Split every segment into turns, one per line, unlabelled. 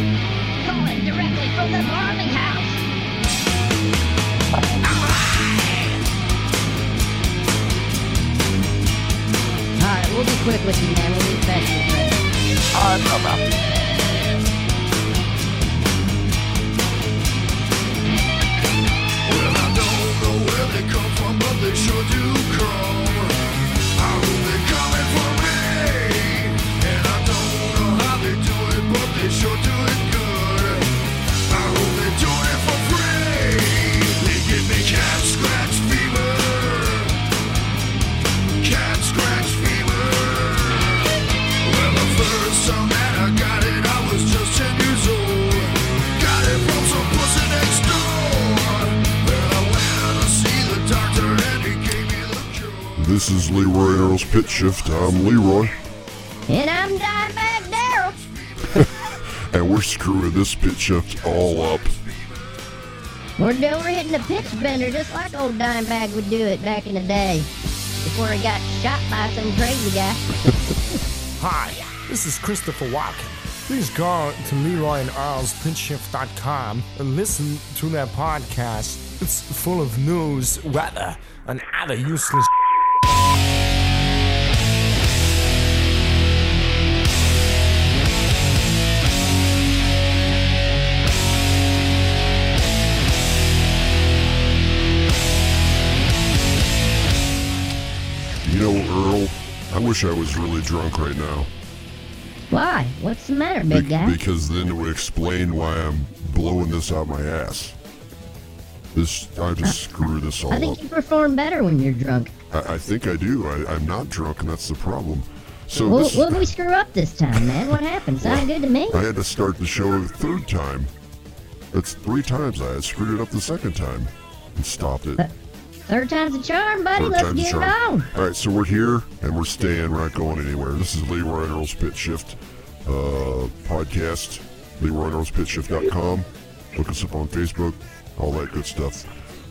Calling directly from the farming house.
All right, we'll be quick with you, man. We'll be fast and ready.
Uh, no problem.
Well, I don't know where they come from, but they sure do come. Pit Shift. I'm Leroy,
And I'm Dimebag Darrell.
and we're screwing this pit shift all up.
We're doing we're hitting the pitch bender just like old Dimebag would do it back in the day. Before he got shot by some crazy guy.
Hi, this is Christopher Walken. Please go to Leroy and Earl's PitchShift.com and listen to their podcast. It's full of news, weather, and other useless
You know, Earl, I wish I was really drunk right now.
Why? What's the matter, big
Be-
guy?
because then it would explain why I'm blowing this out my ass. This, I just screw this all up.
I
up.
think you perform better when you're drunk.
I, I think I do. I, I'm not drunk, and that's the problem. So
Well,
this,
what did we screw up this time, man? What happened? Sounded good to me.
I had to start the show a third time. That's three times I had screwed it up the second time and stopped it.
Uh, Third time's a charm, buddy.
Third
Let's
time's a
get
charm.
it on.
All right, so we're here and we're staying. We're not going anywhere. This is Leroy and Earl's Pit Shift uh, podcast. Leroy and Earl's PitShift.com. Look us up on Facebook. All that good stuff.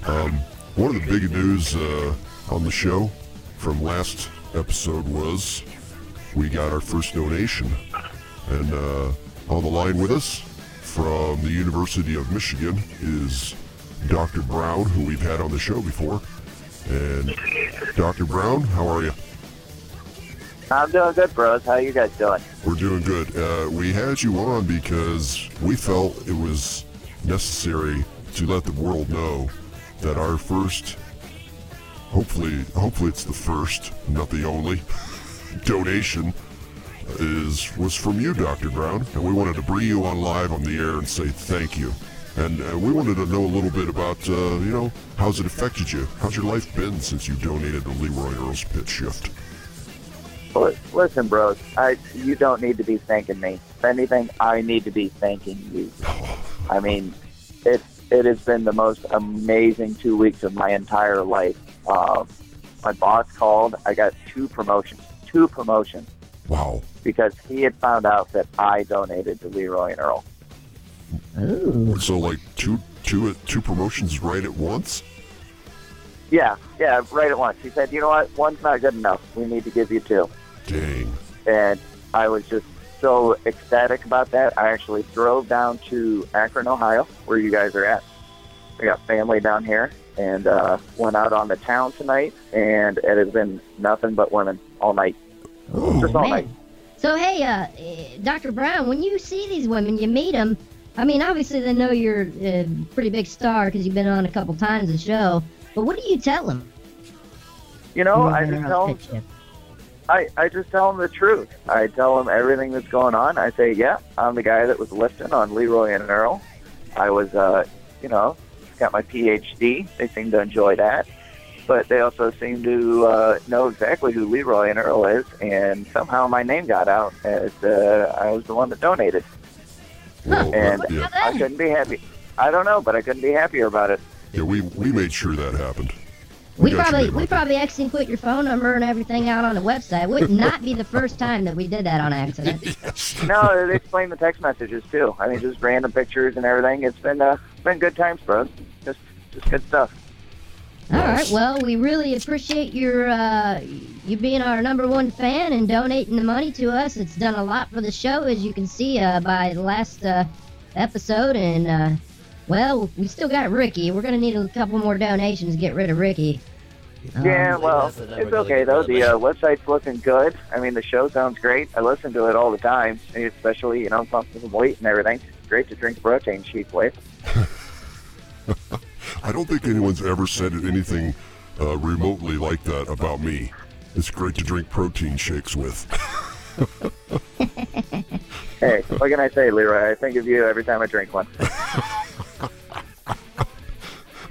Um, one of the big news uh, on the show from last episode was we got our first donation, and uh, on the line with us from the University of Michigan is Dr. Brown, who we've had on the show before. And Dr. Brown, how are you?
I'm doing good, bros. How you guys doing?
We're doing good. Uh, we had you on because we felt it was necessary to let the world know that our first, hopefully, hopefully it's the first, not the only, donation is was from you, Dr. Brown, and we wanted to bring you on live on the air and say thank you. And uh, we wanted to know a little bit about, uh, you know, how's it affected you? How's your life been since you donated to Leroy Earl's Pit Shift?
Li- Listen, bros. I you don't need to be thanking me. If anything, I need to be thanking you. I mean, it it has been the most amazing two weeks of my entire life. Uh, my boss called. I got two promotions. Two promotions
Wow.
because he had found out that I donated to Leroy and Earl.
Ooh.
So like two two two promotions right at once?
Yeah, yeah, right at once. He said, "You know what? One's not good enough. We need to give you two.
Dang.
and I was just so ecstatic about that. I actually drove down to Akron, Ohio, where you guys are at. We got family down here, and uh, went out on the town tonight, and it has been nothing but women all night, just all
man.
night.
So hey, uh, eh, Dr. Brown, when you see these women, you meet them. I mean, obviously they know you're a pretty big star because you've been on a couple times the show. But what do you tell them?
You know, I just tell 'em-
Pitch shift.
I, I just tell them the truth. I tell them everything that's going on. I say, yeah, I'm the guy that was lifting on Leroy and Earl. I was, uh, you know, got my PhD. They seem to enjoy that. But they also seem to uh, know exactly who Leroy and Earl is, and somehow my name got out as uh, I was the one that donated.
Well,
And
yeah,
I couldn't be happy. I don't know, but I couldn't be happier about it.
yeah, we we made sure that happened.
We
got you,
probably we probably accidentally put your phone number and everything out on the website. Would not be the first time that we did that on accident.
yes.
No, they explain the text messages too. I mean, just random pictures and everything. It's been uh, been good times, bros. Just just good stuff.
All right.
Nice.
Well, we really appreciate your uh, you being our number one fan and donating the money to us. It's done a lot for the show, as you can see uh, by the last uh, episode. And uh, well, we still got Ricky. We're gonna need a couple more donations to get rid of Ricky.
Yeah,
Um,
well, it's okay though. The uh, website's looking good. I mean, the show sounds great. I listen to it all the time, especially you know, pumping some weight and everything. It's great to drink protein shakes with.
I don't think anyone's ever said anything uh, remotely like that about me. It's great to drink protein shakes with.
Hey, what can I say, Leroy? I think of you every time I drink one.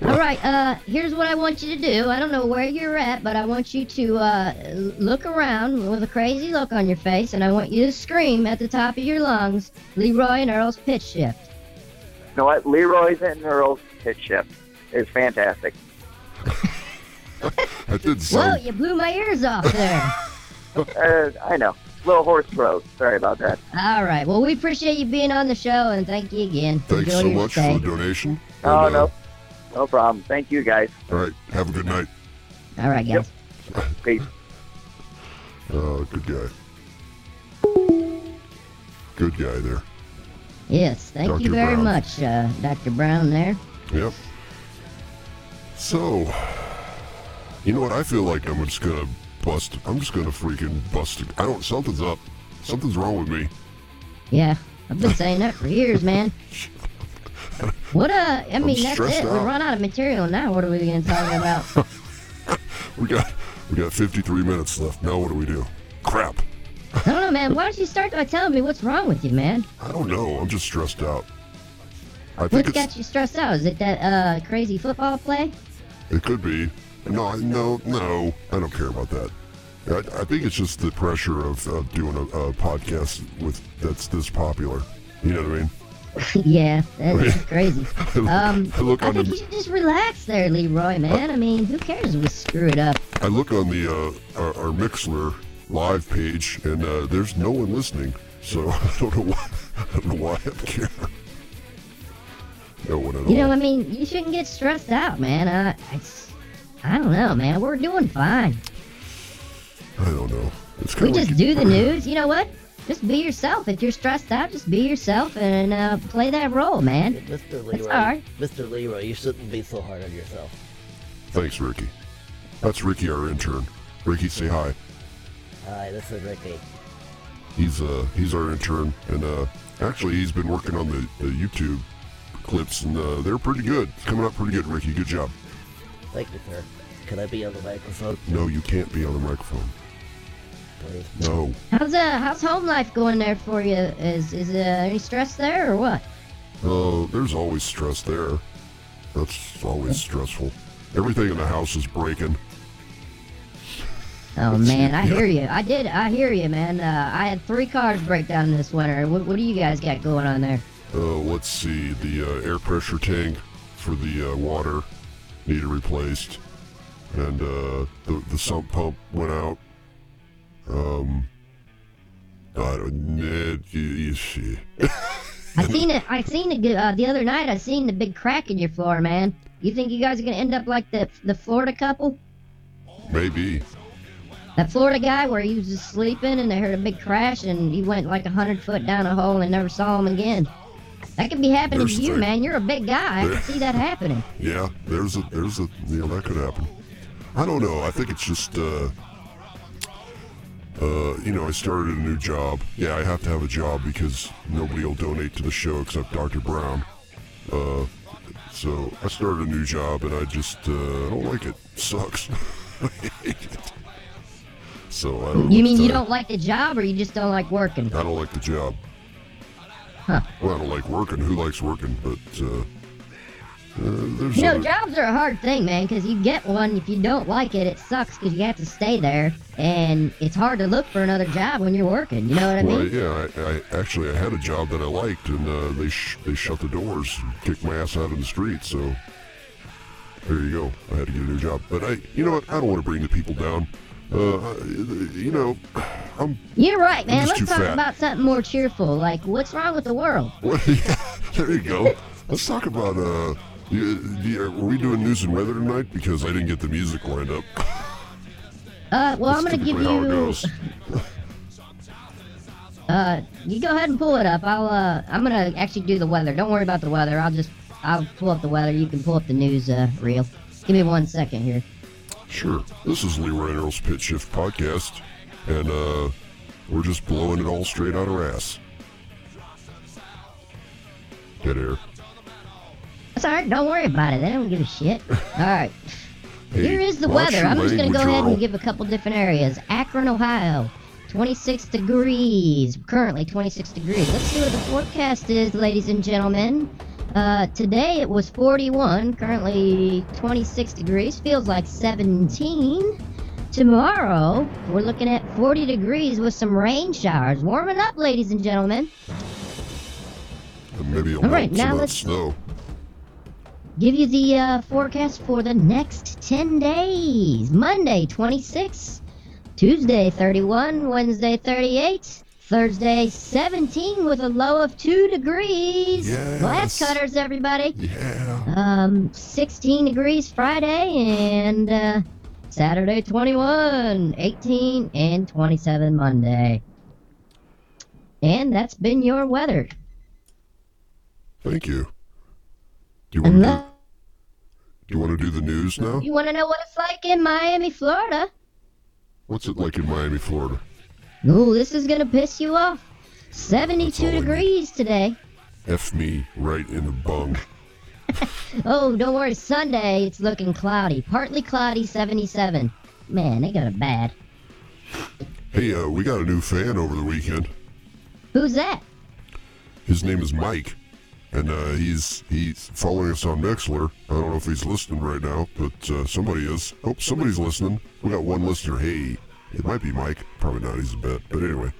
All right. Uh, here's what I want you to do. I don't know where you're at, but I want you to uh, look around with a crazy look on your face, and I want you to scream at the top of your lungs, "Leroy and Earl's pitch shift."
You know what? Leroy's and Earl's pitch shift is fantastic.
That did
Whoa! You blew my ears off there.
Uh, I know. Little horse throat. Sorry about that.
All right. Well, we appreciate you being on the show, and thank you again.
Thanks so much
stay.
for the donation.
Oh,
And, uh,
no. No problem. Thank you, guys.
All right. Have a good night.
All right, guys.
Peace.
Uh, good guy. Good guy there.
Yes. Thank you very
Brown.
much, uh, Dr. Brown. There.
Yep. So, you know what? I feel like I'm just gonna bust. I'm just gonna freaking bust. It I don't. Something's up. Something's wrong with me.
Yeah. I've been saying that for years, man. What uh? I mean, that's it. We
out.
run out of material now. What are we gonna talk about?
We got. We got 53 minutes left. Now what do we do? Crap.
I don't know, man. Why don't you start by telling me what's wrong with you, man?
I don't know. I'm just stressed out. I think
What's
it's.
got you stressed out? Is it that uh crazy football play?
It could be. No, I- no, no. I don't care about that. I, I think it's just the pressure of uh, doing a, a podcast with that's this popular. You know what I mean?
yeah, that's crazy. Um,
I look
I think
the
you should just relax there, Leroy, man. I mean, who cares if we screw it up?
I look on the uh, our, our Mixlr live page, and uh, there's no one listening. So I don't know why. I don't know why I care. No one at
You know,
all.
I mean, you shouldn't get stressed out, man. Uh, it's, I don't know, man. We're doing fine.
I don't know. It's
We
kind of
just
like
do the news. You know what? Just be yourself. If you're stressed out, just be yourself and uh, play that role, man.
Mr.
That's
Leroy,
all right.
Mr. Leroy, you shouldn't be so hard on yourself.
Thanks, Ricky. That's Ricky, our intern. Ricky, say hi.
Hi, this is Ricky.
He's uh he's our intern, and uh actually he's been working on the, the YouTube clips, and uh, they're pretty good. It's coming up pretty good, Ricky. Good job.
Thank you, sir. Can I be on the microphone,
No, you can't be on the microphone.
please?
No.
How's uh, how's home life going there for you? Is is uh, any stress there or what?
Uh, there's always stress there. That's always stressful. Everything in the house is breaking.
Oh man, I
Yeah.
hear you. I did. I hear you, man. Uh, I had three cars break down this winter. What, what do you guys got going on there?
Uh, let's see. The uh, air pressure tank for the uh, water needed replaced, and uh, the the sump pump went out. Um, I don't. It, you, you see.
I seen it. I seen it uh, the other night. I seen the big crack in your floor, man. You think you guys are gonna end up like the the Florida couple?
Maybe.
That Florida guy where he was just sleeping and they heard a big crash and he went like a hundred foot down a hole and never saw him again. That could be happening
There's
to you,
thing.
man. You're a big guy. I can see that happening.
Yeah. There's a. There's a. You know that could happen. I don't know. I think it's just. Uh, uh, you know, I started a new job. Yeah, I have to have a job because nobody will donate to the show except Dr. Brown. Uh, so I started a new job and I just uh, I don't like it. sucks. I hate it. So I don't.
You mean you don't like the job or you just don't like working?
I don't like the job.
Huh.
Well, I don't like working. Who likes working? But uh, uh, there's
You know, jobs are a hard thing, man, because you get one. If you don't like it, it sucks because you have to stay there, and it's hard to look for another job when you're working. You know what I
Well,
mean?
yeah, I, I actually I had a job that I liked, and uh, they sh- they shut the doors, and kicked my ass out in the street. So there you go. I had to get a new job. But I, you know what? I don't want to bring the people down. Uh, you know, I'm.
You're right, man. Let's talk
fat.
about something more cheerful. Like, what's wrong with the world?
Well, yeah, there you go. Let's talk about uh. you- you- Are we doing news and weather tonight? Because I didn't get the music lined up.
Uh, well, I'm gonna give
typically how it
you. Uh, you go ahead and pull it up. I'll. Uh, I'm gonna actually do the weather. Don't worry about the weather. I'll just. I'll pull up the weather. You can pull up the news uh, reel. Give me one second here.
Sure. This is Leroy and Earl's Pitch Shift podcast, and uh, we're just blowing it all straight out our ass. Dead air.
That's all right. Don't worry about it. They don't give a shit. All right.
Hey,
Here is the weather. I'm just going to go ahead
Earl.
and give a couple different areas. Akron, Ohio, 26 degrees. Currently 26 degrees. Let's see what the forecast is, ladies and gentlemen. Uh, today it was 41. Currently 26 degrees. Feels like 17. Tomorrow we're looking at 40 degrees with some rain showers. Warming up, ladies and gentlemen.
And maybe
All right, now let's-
snow.
give you the uh, forecast for the next 10 days Monday 26, Tuesday 31, Wednesday 38, Thursday 17 with a low of 2 degrees. Glass
Yes.
cutters, everybody.
Yeah.
Um, 16 degrees Friday and uh, Saturday 21, 18, and 27 Monday. And that's been your weather.
Thank you. Do you want to do, do you want to do the news now?
you want to know what it's like in Miami, Florida.
What's it like in Miami, Florida?
Ooh, this is gonna piss you off. 72 degrees today.
F me right in the bung.
Oh, don't worry, Sunday it's looking cloudy. Partly cloudy, 77. Man, they got it bad.
Hey, uh, we got a new fan over the weekend.
Who's that?
His name is Mike, and uh, he's he's following us on Mixlr. I don't know if he's listening right now, but uh, somebody is. Hope somebody's listening. We got one listener. Hey, it might be Mike. Probably not. He's a bet. But anyway,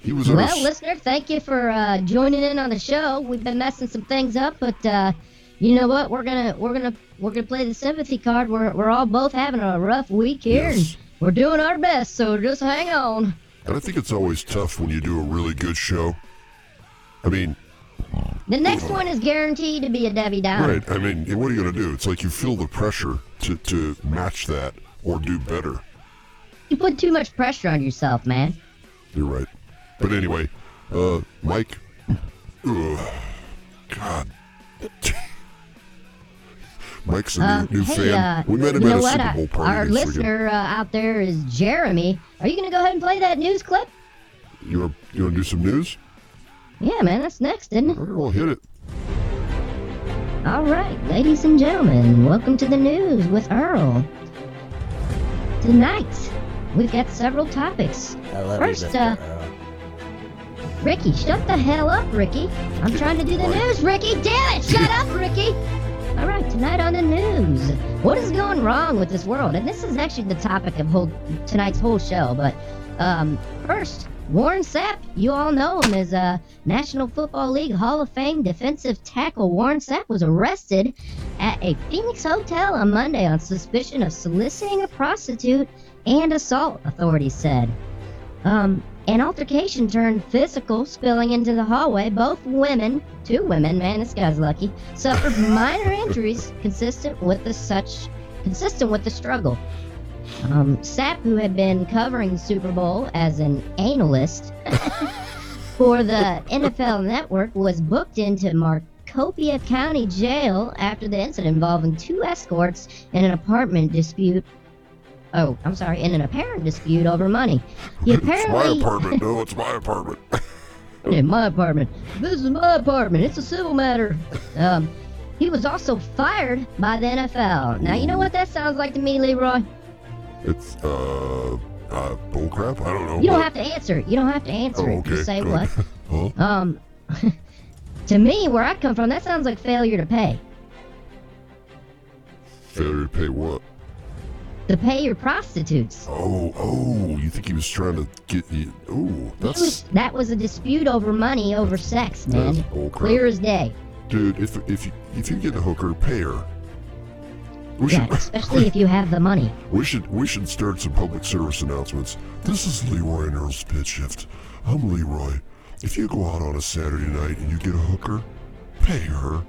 he was
Well, listener, thank you for uh, joining in on the show. We've been messing some things up, but uh, you know what? We're gonna we're gonna we're gonna play the sympathy card. We're we're all both having a rough week here,
Yes.
and we're doing our best. So just hang on.
And I think it's always tough when you do a really good show. I mean,
The next one is guaranteed to be a Debbie Downer.
right? I mean, what are you gonna do? It's like you feel the pressure to to match that or do better.
You put too much pressure on yourself, man.
You're right. But anyway, uh, Mike. Ugh, God. Mike's a new,
Um,
new
hey,
fan.
uh,
we met him at a
what?
Super Bowl party
our listener uh, out there is Jeremy. Are you going to go ahead and play that news clip?
You want you want to do some news?
Yeah, man, that's next, isn't it?
All right, well, hit it.
All right, ladies and gentlemen, welcome to the news with Earl. Tonight, we've got several topics. First, uh. Ricky, shut the hell up, Ricky. I'm trying to do the news, Ricky. Damn it, shut up, Ricky. All right, tonight on the news, what is going wrong with this world? And this is actually the topic of whole, tonight's whole show. But um, first, Warren Sapp, you all know him as a National Football League Hall of Fame defensive tackle. Warren Sapp was arrested at a Phoenix hotel on Monday on suspicion of soliciting a prostitute and assault, authorities said. Um, an altercation turned physical, spilling into the hallway. Both women, two women, man, this guy's lucky, suffered minor injuries consistent with the such consistent with the struggle. Um, Sapp, who had been covering the Super Bowl as an analyst for the NFL Network, was booked into Maricopa County Jail after the incident involving two escorts in an apartment dispute. Oh, I'm sorry, in an apparent dispute over money. He
It's my apartment. No, it's my apartment.
in my apartment. This is my apartment. It's a civil matter. Um, he was also fired by the NFL. Now you know what that sounds like to me, Leroy.
it's uh, uh, bullcrap. I don't know.
You don't
but-
have to answer it. You don't have to answer
Oh,
it.
okay.
Just say
good.
what.
huh?
Um, to me, where I come from, that sounds like failure to pay.
Failure to pay what?
To pay your prostitutes.
Oh, oh, you think he was trying to get you? Oh, that's
was- that was a dispute over money, over sex, man. Clear as day.
Dude, if if you if you get a hooker, pay her. We
Yeah,
should
especially if you have the money.
we should we should start some public service announcements. This is Leroy and Earl's pitch shift. I'm Leroy. If you go out on a Saturday night and you get a hooker, pay her.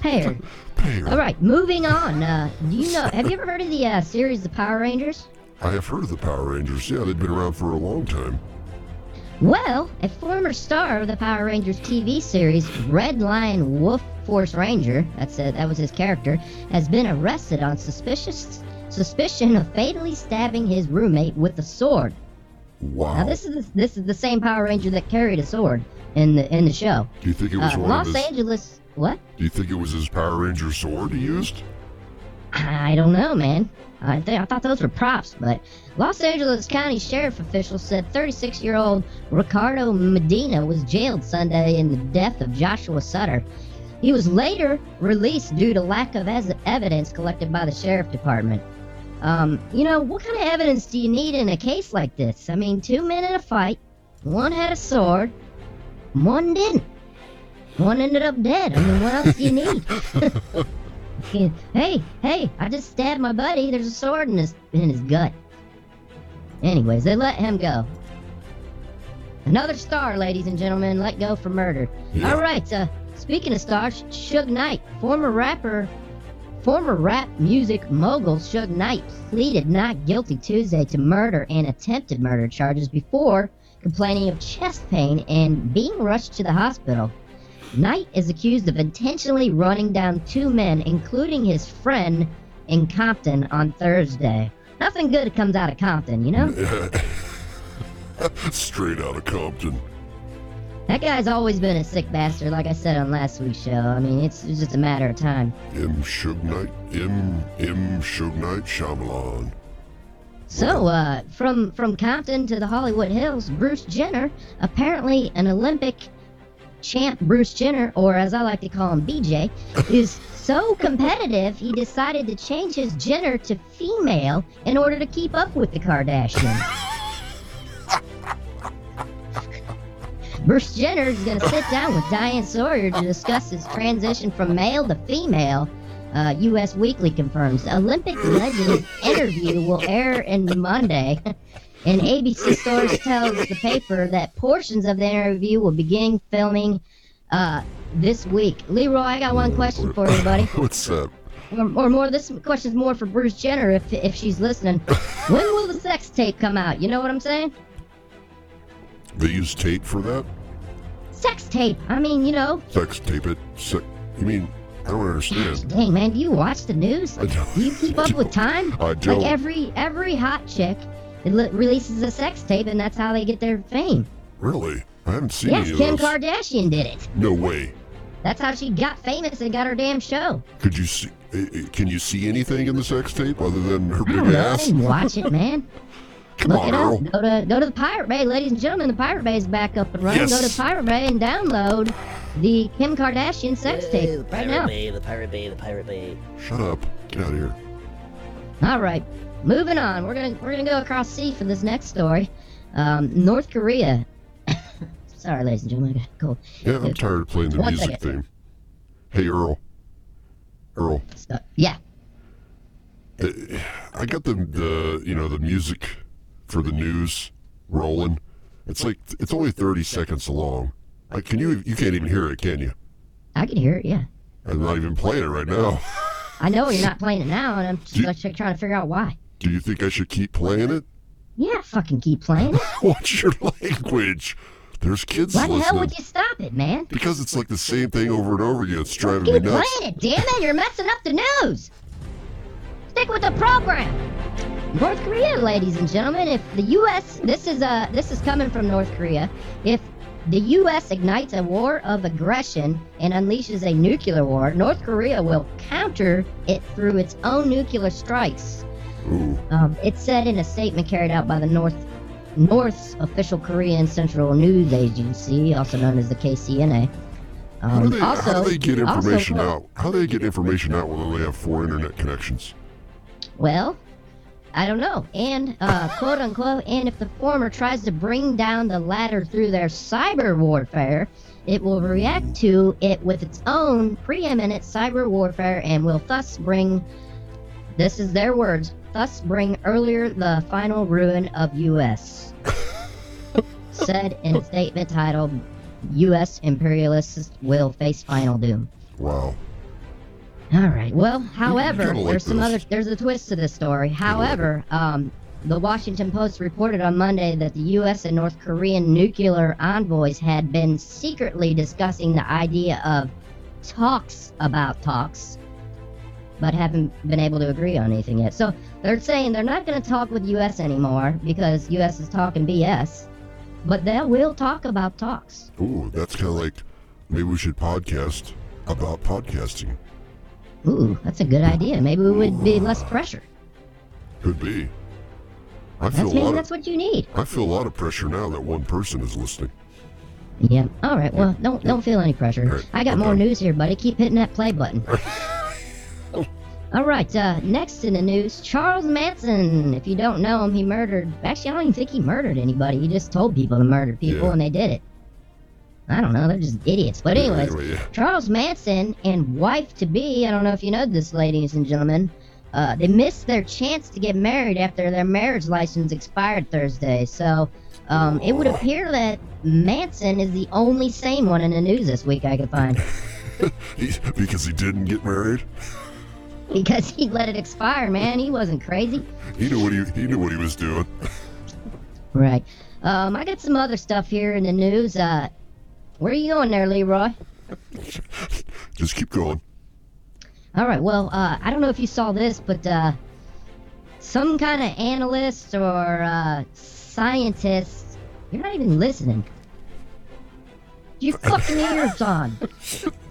Paired.
Pair.
All right, moving on. Uh, do you know? Have you ever heard of the uh, series The Power Rangers?
I have heard of the Power Rangers. Yeah, they've been around for a long time.
Well, a former star of the Power Rangers TV series, Red Lion Wild Force Ranger, that's a, that was his character, has been arrested on suspicious suspicion of fatally stabbing his roommate with a sword.
Wow.
Now this is the, this is the same Power Ranger that carried a sword in the in the show.
Do you think it was
Uh, Los
his?
Angeles. What?
Do you think it was his Power Ranger sword he used?
I don't know, man. I think I thought those were props, but Los Angeles County Sheriff officials said 36-year-old Ricardo Medina was jailed Sunday in the death of Joshua Sutter. He was later released due to lack of evidence collected by the sheriff department. Um, you know, what kind of evidence do you need in a case like this? I mean, two men in a fight, one had a sword, one didn't. One ended up dead. I mean, what else do you need? hey, hey, I just stabbed my buddy. There's a sword in his in his gut. Anyways, they let him go. Another star, ladies and gentlemen, let go for murder.
Yeah.
All right, uh, speaking of stars, Suge Knight, former rapper, former rap music mogul Suge Knight pleaded not guilty Tuesday to murder and attempted murder charges before complaining of chest pain and being rushed to the hospital. Knight is accused of intentionally running down two men, including his friend, in Compton on Thursday. Nothing good comes out of Compton, you know?
Straight out of Compton.
That guy's always been a sick bastard, like I said on last week's show. I mean, it's, it's just a matter of time.
M. Suge Knight. M. M. Suge Knight Shyamalan.
So, uh, from from Compton to the Hollywood Hills, Bruce Jenner, apparently an Olympic champ Bruce Jenner, or as I like to call him, BJ, is so competitive he decided to change his Jenner to female in order to keep up with the Kardashians. Bruce Jenner is going to sit down with Diane Sawyer to discuss his transition from male to female. Uh, U.S. Weekly confirms Olympic legend's interview will air in Monday, and ABC Source tells the paper that portions of the interview will begin filming uh, this week. Leroy, I got one question for you, buddy.
What's up?
Or, or more, this question's more for Bruce Jenner if if she's listening. When will the sex tape come out? You know what I'm saying?
They use tape for that?
Sex tape. I mean, you know,
Sex tape it? Se- you mean, I don't understand.
Dang man, do you watch the news?
I don't-
Do you keep up with time?
I don't.
Like every every hot chick it li- releases a sex tape, and that's how they get their fame.
Really? I haven't seen
Yes,
any of
Kim
those.
Kardashian did it.
No way.
That's how she got famous and got her damn show.
Could you see? eh, eh, Can you see anything in the sex tape other than her
I
big
don't know. I
ass?
didn't watch it, man.
Come
Look
on,
it
Earl.
up. Go to go to the Pirate Bay, ladies and gentlemen. The Pirate Bay is back up and running. Go to Pirate Bay and download the Kim Kardashian sex
Yay,
tape
the
right
Pirate
now.
Bay, the Pirate Bay, the Pirate Bay.
Shut up. Get out of here.
All right, moving on. We're gonna we're gonna go across sea for this next story. Um, North Korea. Sorry, ladies and gentlemen, I cold.
Yeah, I'm tired of playing the
One
music
second.
theme. Hey, Earl. Earl,
So, yeah,
I got the the you know the music for the news rolling. It's like it's only 30 seconds long. I, can you you can't even hear it, can you?
I can hear it. Yeah,
I'm not even playing it right now.
I know you're not playing it now, and I'm just
You-
like, trying to figure out why.
Do you think I should keep playing it?
Yeah, fucking keep playing it.
What's your language? There's kids
Why the hell would you stop it, man?
Because it's like the same thing over and over again. It's driving me nuts.
Keep playing it, damn it! You're messing up the news. Stick with the program. North Korea, ladies and gentlemen. If the U.S. this is uh this is coming from North Korea. If the U.S. ignites a war of aggression and unleashes a nuclear war, North Korea will counter it through its own nuclear strikes. Um, it said in a statement carried out by the North North's official Korean Central News Agency, also known as the KCNA. Um,
how do they,
also,
how do they get information
quote,
out? How do they get information out when they have four internet connections?
Well, I don't know. And, uh, quote unquote, and if the former tries to bring down the latter through their cyber warfare, it will react to it with its own preeminent cyber warfare and will thus bring, this is their words, thus bring earlier the final ruin of U.S. said in a statement titled, U.S. imperialists will face final doom.
Wow.
All right. Well, however,
like
there's some
this.
other there's a twist to this story. However, um, the Washington Post reported on Monday that the U.S. and North Korean nuclear envoys had been secretly discussing the idea of talks about talks, but haven't been able to agree on anything yet. So they're saying they're not going to talk with U.S. anymore because U.S. is talking BS, but they will talk about talks.
Ooh, that's kind of like maybe we should podcast about podcasting.
Ooh, that's a good idea. Maybe we would be less pressure.
Could be. I feel
That's
a
maybe
lot.
that's
Of,
what you need.
I feel a lot of pressure now that one person is listening.
Yeah. All right. Well, don't don't feel any pressure.
Right,
I got
I'm
more news here, buddy. Keep hitting that play button. All right. Uh, next in the news, Charles Manson. If you don't know him, he murdered. Actually, I don't even think he murdered anybody. He just told people to murder people,
Yeah.
and they did it. I don't know. They're just idiots. But
Yeah,
anyways,
anyway, yeah.
Charles Manson and wife to be, I don't know if you know this, ladies and gentlemen, uh, they missed their chance to get married after their marriage license expired Thursday. So um, it would appear that Manson is the only sane one in the news this week I could find
because he didn't get married.
Because he let it expire, man. He wasn't crazy.
He knew what he he knew what he was doing.
Right. Um, I got some other stuff here in the news. Uh, where are you going there, Leroy?
Just keep going.
All right. Well, uh, I don't know if you saw this, but uh, some kind of analyst or uh, scientist. You're not even listening. Your fucking ears on.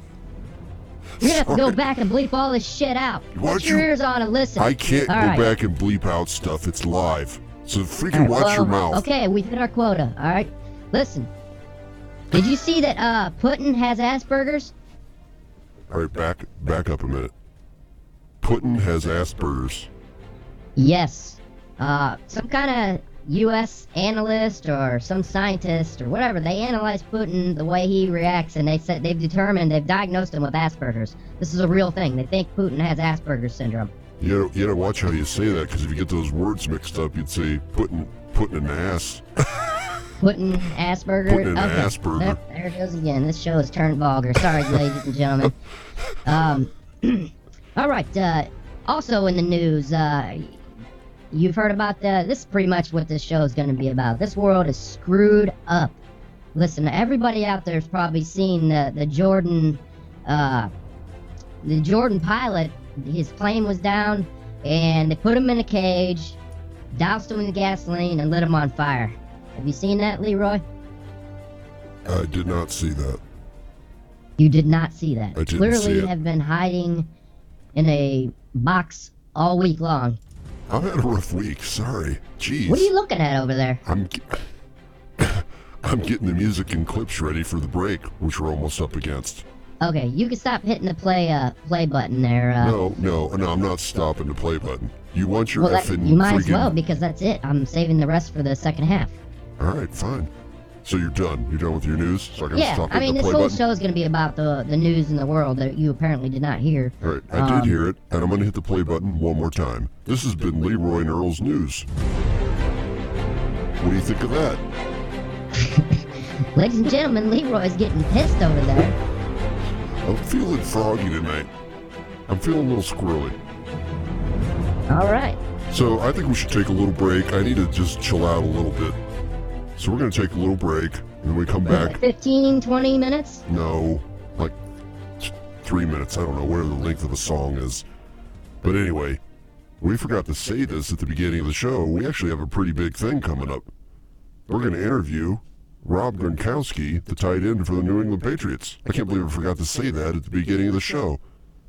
You're gonna have to go back and bleep all this shit out.
Why'd
Put your
you-
ears on and listen.
I can't
All
go
right.
back and bleep out stuff. It's live. So freaking watch your
well,
mouth.
Okay, we've hit our quota. All right. Listen. Did you see that uh, Putin has Asperger's?
All right, back back up a minute. Putin has Asperger's.
Yes. Uh, some kind of U.S. analyst or some scientist or whatever, they analyzed Putin the way he reacts, and they said they've determined they've diagnosed him with Asperger's. This is a real thing. They think Putin has Asperger's syndrome.
You know, you gotta watch how you say that because if you get those words mixed up, you'd say Putin putting an ass.
Putin Asperger.
Putin an
okay.
Asperger.
There, there it goes again. This show has turned vulgar. Sorry, ladies and gentlemen. Um, all right. Uh, also in the news, uh, you've heard about the. This is pretty much what this show is going to be about. This world is screwed up. Listen, everybody out there's probably seen the the Jordan, uh, the Jordan pilot. His plane was down, and they put him in a cage, doused him with gasoline, and lit him on fire. Have you seen that, Leroy?
I did not see that.
You did not see that.
I didn't
Clearly,
see it.
have been hiding in a box all week long.
I've had a rough week. Sorry. Jeez.
What are you looking at over there?
I'm I'm getting the music and clips ready for the break, which we're almost up against.
Okay, you can stop hitting the play uh play button there. Uh,
No, no, no. I'm not stopping the play button. You want your
well, that,
effing
you might as
friggin-
well because that's it. I'm saving the rest for the second half.
All right, fine. So you're done. You're done with your news. So I can
Yeah,
stop
and
play.
I mean
the
this whole
button.
show is going to be about the the news in the world that you apparently did not hear.
All right, I
Um,
did hear it, and I'm going to hit the play button one more time. This has been Leroy and Earl's News. What do you think of that?
Ladies and gentlemen, Leroy's getting pissed over there.
I'm feeling froggy tonight. I'm feeling a little squirrely.
All right.
So I think we should take a little break. I need to just chill out a little bit. So we're going to take a little break, and when we come back,
15, 20 minutes.
no, like three minutes. I don't know where the length of a song is. But anyway, we forgot to say this at the beginning of the show. We actually have a pretty big thing coming up. We're going to interview Rob Gronkowski, the tight end for the New England Patriots. I can't believe I forgot to say that at the beginning of the show.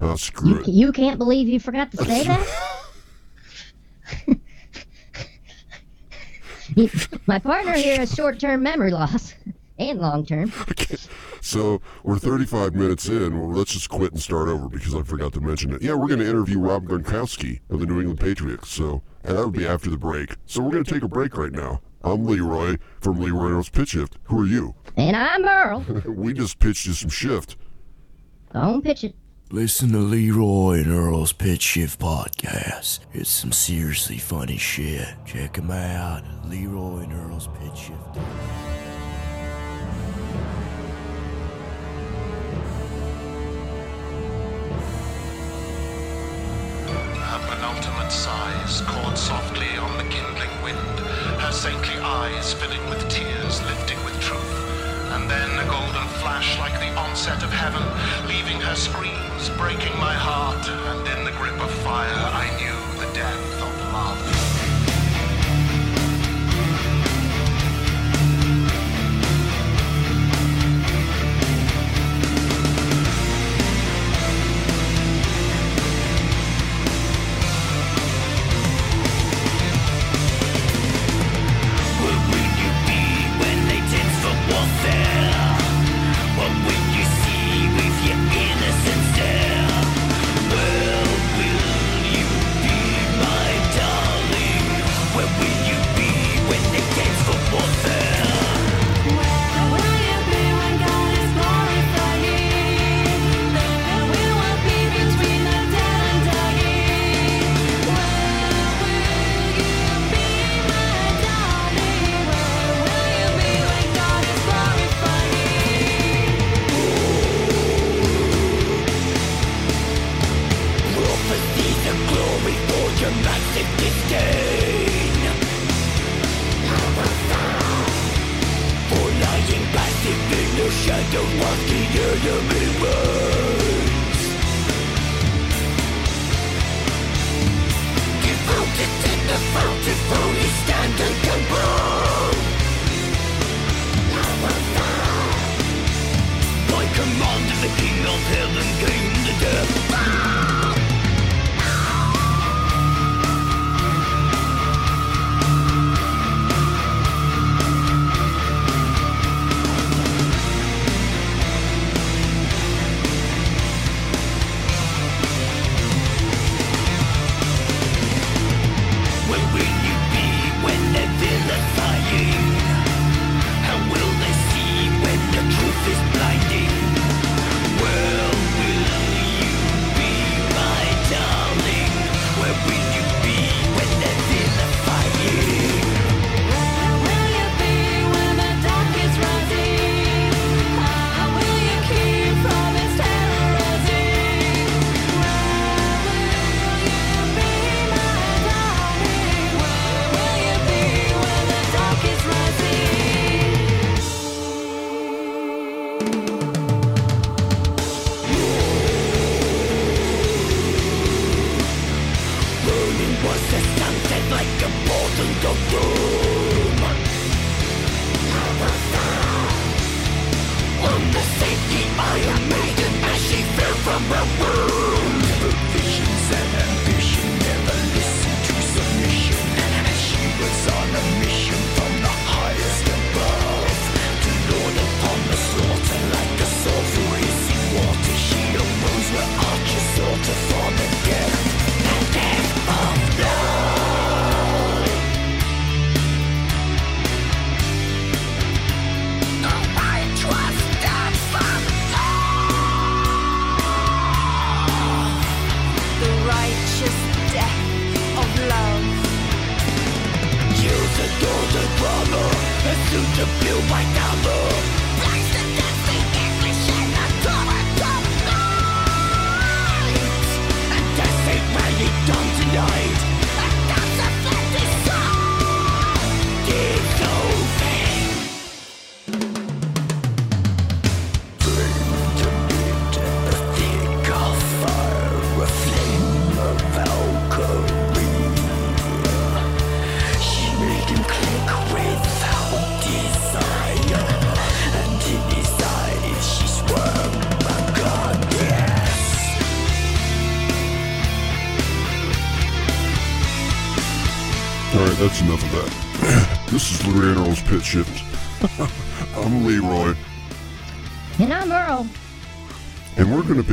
Oh, screw
You,
it.
you can't believe you forgot to say that? My partner here has short-term memory loss and long-term.
So we're 35 minutes in. Well, let's just quit and start over because I forgot to mention it. Yeah, we're going to interview Rob Gronkowski of the New England Patriots. So and that would be after the break. So we're going to take a break right now. I'm Leroy from Leroy and Earl's Pitch Shift. Who are you?
And I'm Earl.
We just pitched you some shift.
Go on, pitch it.
Listen to Leroy and Earl's Pitch Shift podcast. It's some seriously funny shit. Check them out. Leroy and Earl's Pitch Shift.
Her penultimate sighs caught softly on the kindling wind, her saintly eyes filling with tears, lifting and then a golden flash like the onset of heaven, leaving her screams, breaking my heart, and in the grip of fire I knew the death of love.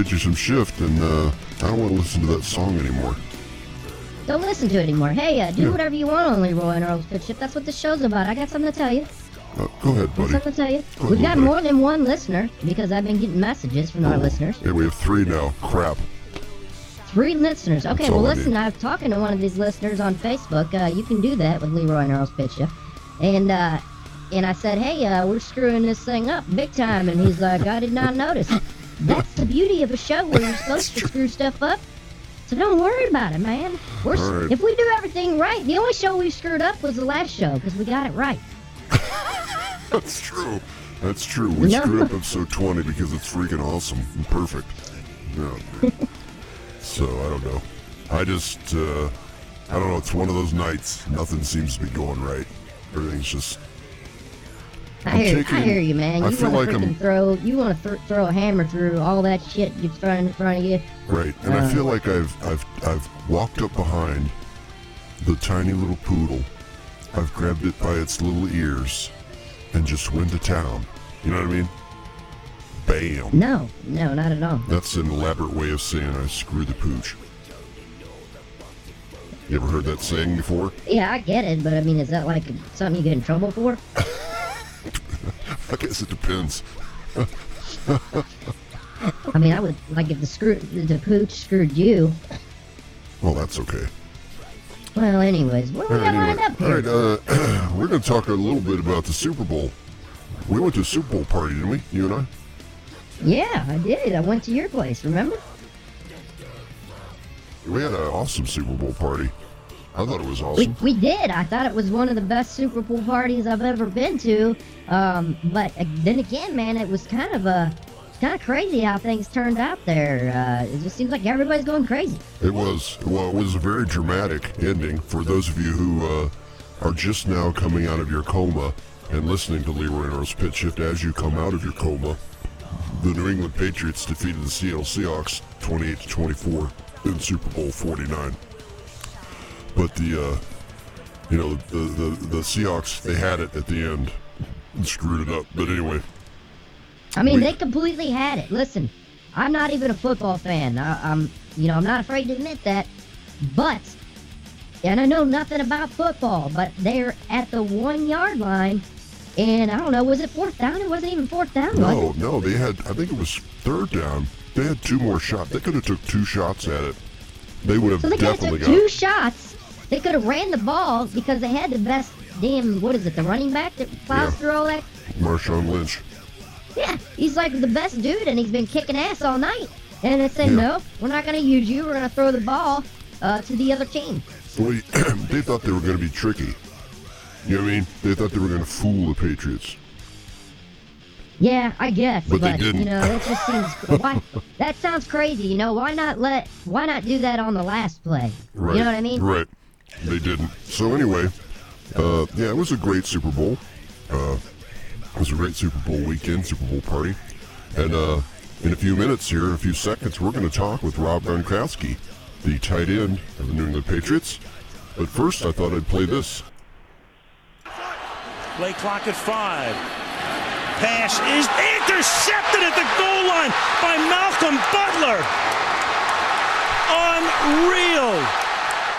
pitch you some shift, and uh, I don't want to listen to that song anymore.
Don't listen to it anymore. Hey, uh, do
yeah.
whatever you want on Leroy and Earl's Pitch Shift. That's what the show's about. I got something to tell you.
Uh, go ahead, buddy.
Something to tell you.
Go
We've
ahead,
got
buddy.
more than one listener because I've been getting messages from oh. our listeners.
Yeah, we have three now. Crap.
Three listeners. Okay, well,
I
listen, I'm talking to one of these listeners on Facebook. Uh, you can do that with Leroy and Earl's Pitch Shift. And, uh, and I said, hey, uh, we're screwing this thing up big time. And he's like, I did not notice. That's beauty of a show where you're supposed to screw stuff up. So don't worry about it, man. We're,
right.
If we do everything right, the only show we screwed up was the last show because we got it right.
That's true. That's true. We
no.
screwed up episode 20 because it's freaking awesome and perfect. Yeah. so I don't know. I just, uh, I don't know. It's one of those nights. Nothing seems to be going right. Everything's just
I hear,
taking-
I hear you, man.
I
You
feel
want
like
to
I'm-
throw, you want to th- throw a hammer through all that shit you're throwing in front of you.
right. And I
Uh.
feel like I've, I've, I've walked up behind the tiny little poodle. I've grabbed it by its little ears and just went to town. You know what I mean? Bam.
No, no, not at all.
That's an elaborate way of saying I screwed the pooch. You ever heard that saying before?
Yeah, I get it, but I mean, is that like something you get in trouble for?
I guess it depends.
I mean, I would like if the screw the pooch screwed you.
Well, that's okay.
Well, anyways, what do we got
Anyway,
lined up
all
here?
right, uh, we're going to talk a little bit about the Super Bowl. We went to a Super Bowl party, didn't we? You and I?
Yeah, I did. I went to your place. Remember?
We had an awesome Super Bowl party. I thought it was
We,
awesome.
we did. I thought it was one of the best Super Bowl parties I've ever been to. Um, but uh, then again, man, it was kind of a kind of crazy how things turned out there. Uh, it just seems like everybody's going crazy.
It was well, it was a very dramatic ending for those of you who uh, are just now coming out of your coma and listening to Leroy and Earl's pitch shift as you come out of your coma. The New England Patriots defeated the Seattle Seahawks 28 to 24 in Super Bowl 49. But the uh, you know the, the the Seahawks they had it at the end and screwed it up. But anyway,
I mean,
We-
they completely had it. Listen, I'm not even a football fan. I, I'm, you know, I'm not afraid to admit that. But, and I know nothing about football, but they're at the one yard line, and I don't know, was it fourth down? It wasn't even fourth down,
no, no, they had I think it was third down. They had two more shots. They could have took two shots at it. They would have
So they
definitely
took
got.
two shots. They could have ran the ball because they had the best damn, what is it, the running back that plows
Yeah.
through all that?
Marshawn Lynch.
Yeah, he's like the best dude, and he's been kicking ass all night. And they said,
Yeah.
no, we're not going to use you. We're going to throw the ball uh, to the other team.
Well, they thought they were going to be tricky. You know what I mean? They thought they were going to fool the Patriots.
Yeah, I guess,
But
but, you know, that just seems why that sounds crazy. You know, why not let why not do that on the last play?
Right.
You know what I mean?
Right. They didn't. So anyway, uh, yeah, it was a great Super Bowl. Uh, it was a great Super Bowl weekend, Super Bowl party. And uh, in a few minutes here, in a few seconds, we're going to talk with Rob Gronkowski, the tight end of the New England Patriots. But first, I thought I'd play this.
Play clock at five. Pass is intercepted at the goal line by Malcolm Butler. Unreal.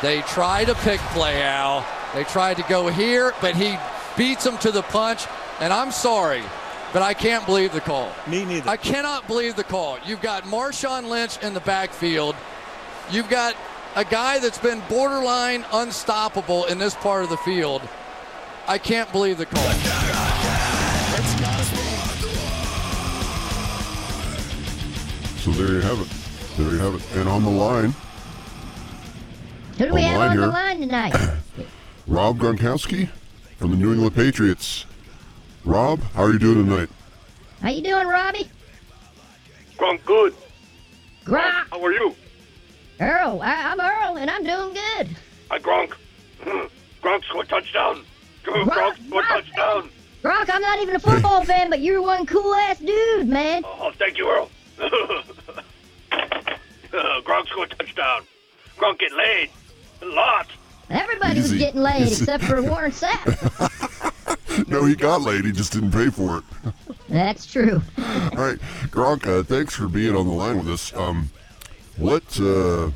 They tried a pick play, Al. They tried to go here, but he beats them to the punch. And I'm sorry, but I can't believe the call.
Me neither.
I cannot believe the call. You've got Marshawn Lynch in the backfield. You've got a guy that's been borderline unstoppable in this part of the field. I can't believe the call.
So there you have it. There you have it. And on the line,
Who do we have
Online
on the line tonight?
Rob Gronkowski from the New England Patriots. Rob, how are you doing tonight?
How you doing, Robbie?
Gronk, good.
Gronk.
How are you?
Earl, I, I'm Earl, and I'm doing good.
Hi, Gronk. Gronk scored touchdown. Gronk,
Gronk,
scored touchdown.
Gronk, I'm not even a football fan, but you're one cool ass dude, man.
Oh, thank you, Earl. Uh, Gronk scored touchdown. Gronk get laid. A lot.
Everybody was getting laid except for Warren Sapp.
No, he got laid. He just didn't pay for it.
That's true.
All right, Gronk, uh, thanks for being on the line with us. Um, what, uh,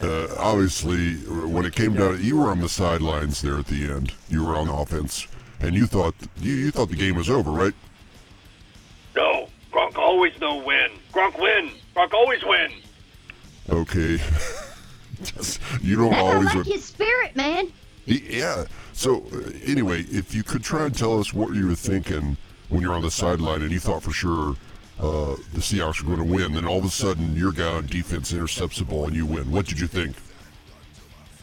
uh, obviously, when it came down, you were on the sidelines there at the end. You were on offense, and you thought you, you thought the game was over, right?
No, Gronk always no win. Gronk win. Gronk always win.
Okay. Just- you don't
That's
always.
like his spirit, man.
Yeah. So uh, anyway, if you could try and tell us what you were thinking when you're on the sideline and you thought for sure uh, the Seahawks were going to win. Then all of a sudden, your guy on defense intercepts the ball and you win. What did you think?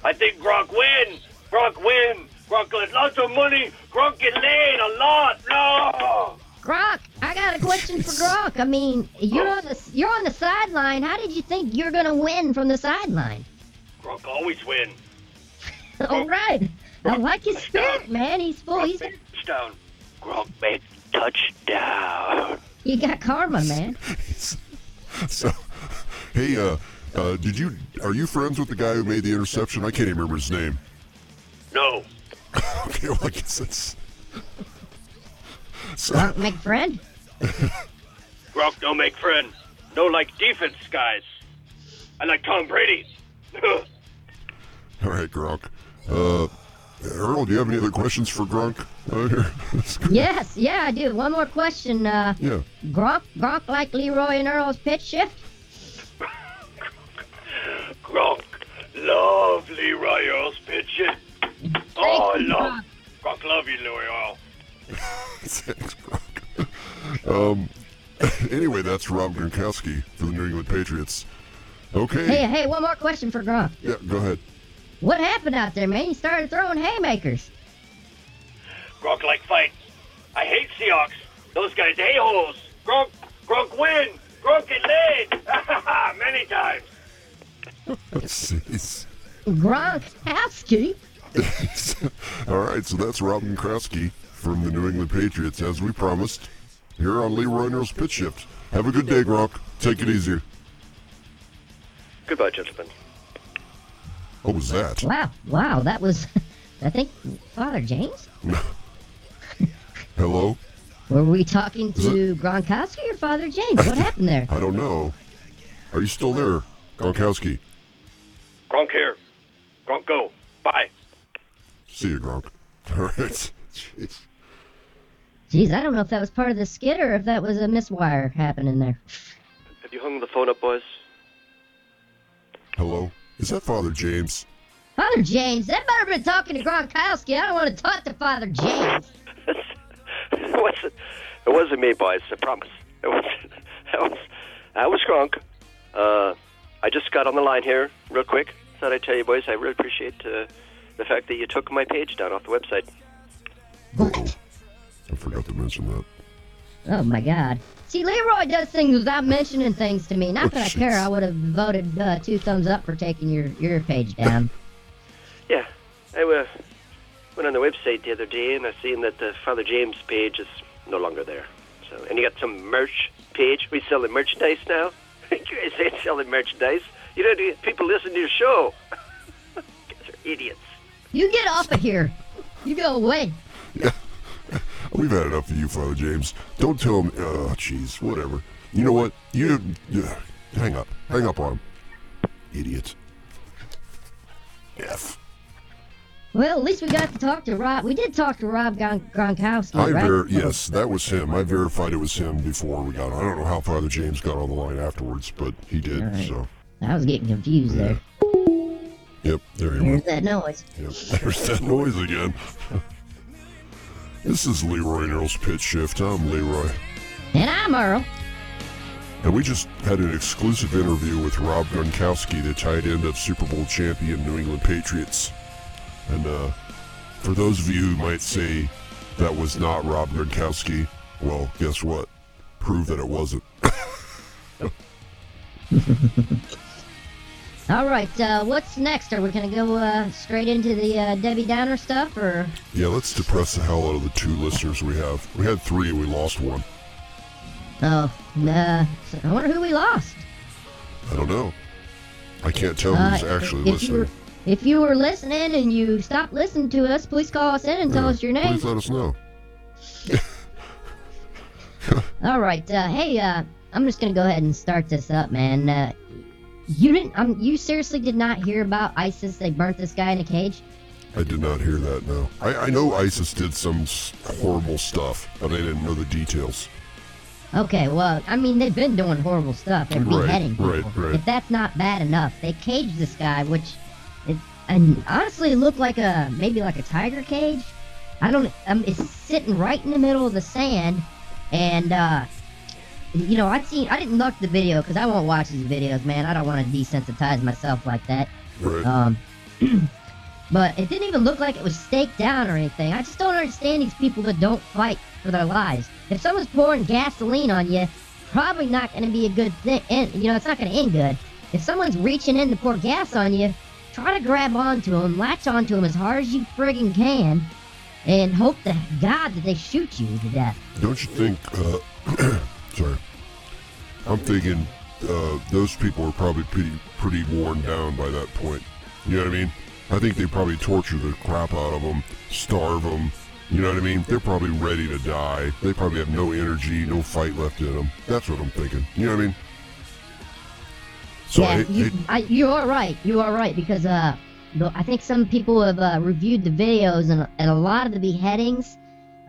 I think Gronk win. Gronk win. Gronk gets lots of money. Gronk get laid a lot. No.
Gronk, I got a question for Gronk. I mean, you're on the you're on the sideline. How did you think you're gonna win from the sideline?
Gronk always win.
All right, I like his spirit, man. He's full. He's
Touchdown. Gronk make touchdown.
you got karma, man.
So, hey, uh, uh, did you are you friends with the guy who made the interception? I can't even remember his name.
No.
okay, well, I guess it's. So,
Gronk McFriend.
Gronk don't make friend. No like defense guys. I like Tom Brady.
All right, Gronk. Uh, Earl, do you have any other questions for Gronk? Uh.
Yes, yeah, I do. One more question. Uh,
yeah.
Gronk, Gronk like Leroy and Earl's pitch shift?
Gronk love Leroy Earl's pitching. Oh, I love Gronk love you, Leroy Earl.
Thanks, Gronk. Um. Anyway, that's Rob Gronkowski for the New England Patriots. Okay.
Hey, hey, one more question for Gronk.
Yeah, go ahead.
What happened out there, man? He started throwing haymakers.
Gronk like fights. I hate Seahawks. Those guys a-holes. Gronk, Gronk win. Gronk get laid. Many times.
Jeez.
Gronkowski.
All right, so that's Rob Gronkowski from the New England Patriots, as we promised, here on Leroy and Pitch Shift. Have a good day, Gronk. Take it easy.
Goodbye, gentlemen.
What was that?
Wow, wow, that was, I think, Father James?
Hello?
Were we talking to Gronkowski or Father James? What happened there?
I don't know. Are you still there, Gronkowski?
Gronk here. Gronk go. Bye.
See you, Gronk. All right. Jeez.
Jeez, I don't know if that was part of the skit or if that was a miswire happening there.
Have you hung the phone up, boys?
Hello? Is that Father James?
Father James, that better been talking to Gronkowski. I don't want to talk to Father James.
it wasn't. It wasn't me, boys. I promise. It was. That was. That was Gronk. Uh, I just got on the line here real quick. Thought I'd tell you, boys. I really appreciate uh, the fact that you took my page down off the website.
I forgot to mention that.
Oh my God. See, Leroy does things without mentioning things to me. Not that I care. I would have voted uh, two thumbs up for taking your your page down.
Yeah, I uh, went on the website the other day and I seen that the Father James page is no longer there. So, and you got some merch page. We selling merchandise now. you guys ain't selling merchandise. You know, do- people listen to your show. you guys are idiots.
You get off of here. You go away.
We've had enough of you, Father James. Don't tell him. Oh, jeez, whatever. You know what? You. Yeah, uh, hang up. Hang up on him. Idiot. F.
Well, at least we got to talk to Rob. We did talk to Rob Gron- Gronkowski,
I
right?
ver- yes, that was him. I verified it was him before we got on. I don't know how Father James got on the line afterwards, but he did.
All right.
So,
I was getting confused there.
yep, there he
Here's
went.
that noise.
Yep, there's that noise again. This is Leroy and Earl's Pitch Shift. I'm Leroy.
And I'm Earl.
And we just had an exclusive interview with Rob Gronkowski, the tight end of Super Bowl champion New England Patriots. And uh, for those of you who might say that was not Rob Gronkowski, well, guess what? Prove that it wasn't.
All right, uh, what's next? Are we going to go uh, straight into the uh, Debbie Downer stuff, or
Yeah, let's depress the hell out of the two listeners we have. We had three, and we lost one.
oh, uh, I wonder who we lost.
I don't know. I can't tell
Uh,
who's actually
if you were,
listening.
if you were listening and you stopped listening to us, please call us in and tell
Yeah,
us your name.
Please let us know.
All right, uh, hey, uh, I'm just gonna go ahead and start this up, man. You didn't, um, you seriously did not hear about ISIS? They burnt this guy in a cage.
I did not hear that, no. I, I know ISIS did some horrible stuff, but I didn't know the details.
Okay, well, I mean, they've been doing horrible stuff. They're
Right,
beheading people.
right, right.
If that's not bad enough, they caged this guy, which, it, and honestly, looked like a maybe like a tiger cage. I don't. Um, it's sitting right in the middle of the sand, and uh, you know, I seen I didn't look the video because I won't watch these videos, man. I don't want to desensitize myself like that.
Right.
Um, but it didn't even look like it was staked down or anything. I just don't understand these people that don't fight for their lives. If someone's pouring gasoline on you, probably not going to be a good thing. And you know, it's not going to end good. If someone's reaching in to pour gas on you, try to grab onto them, latch onto them as hard as you friggin' can, and hope to God that they shoot you to death.
Don't you think? Uh, sorry, I'm thinking uh, those people are probably pretty pretty worn down by that point. You know what I mean? I think they probably torture the crap out of them, starve them. You know what I mean? They're probably ready to die. They probably have no energy, no fight left in them. That's what I'm thinking. You know what I mean? So
yeah,
I,
you, I, you are right. You are right because uh, I think some people have uh, reviewed the videos and, and a lot of the beheadings,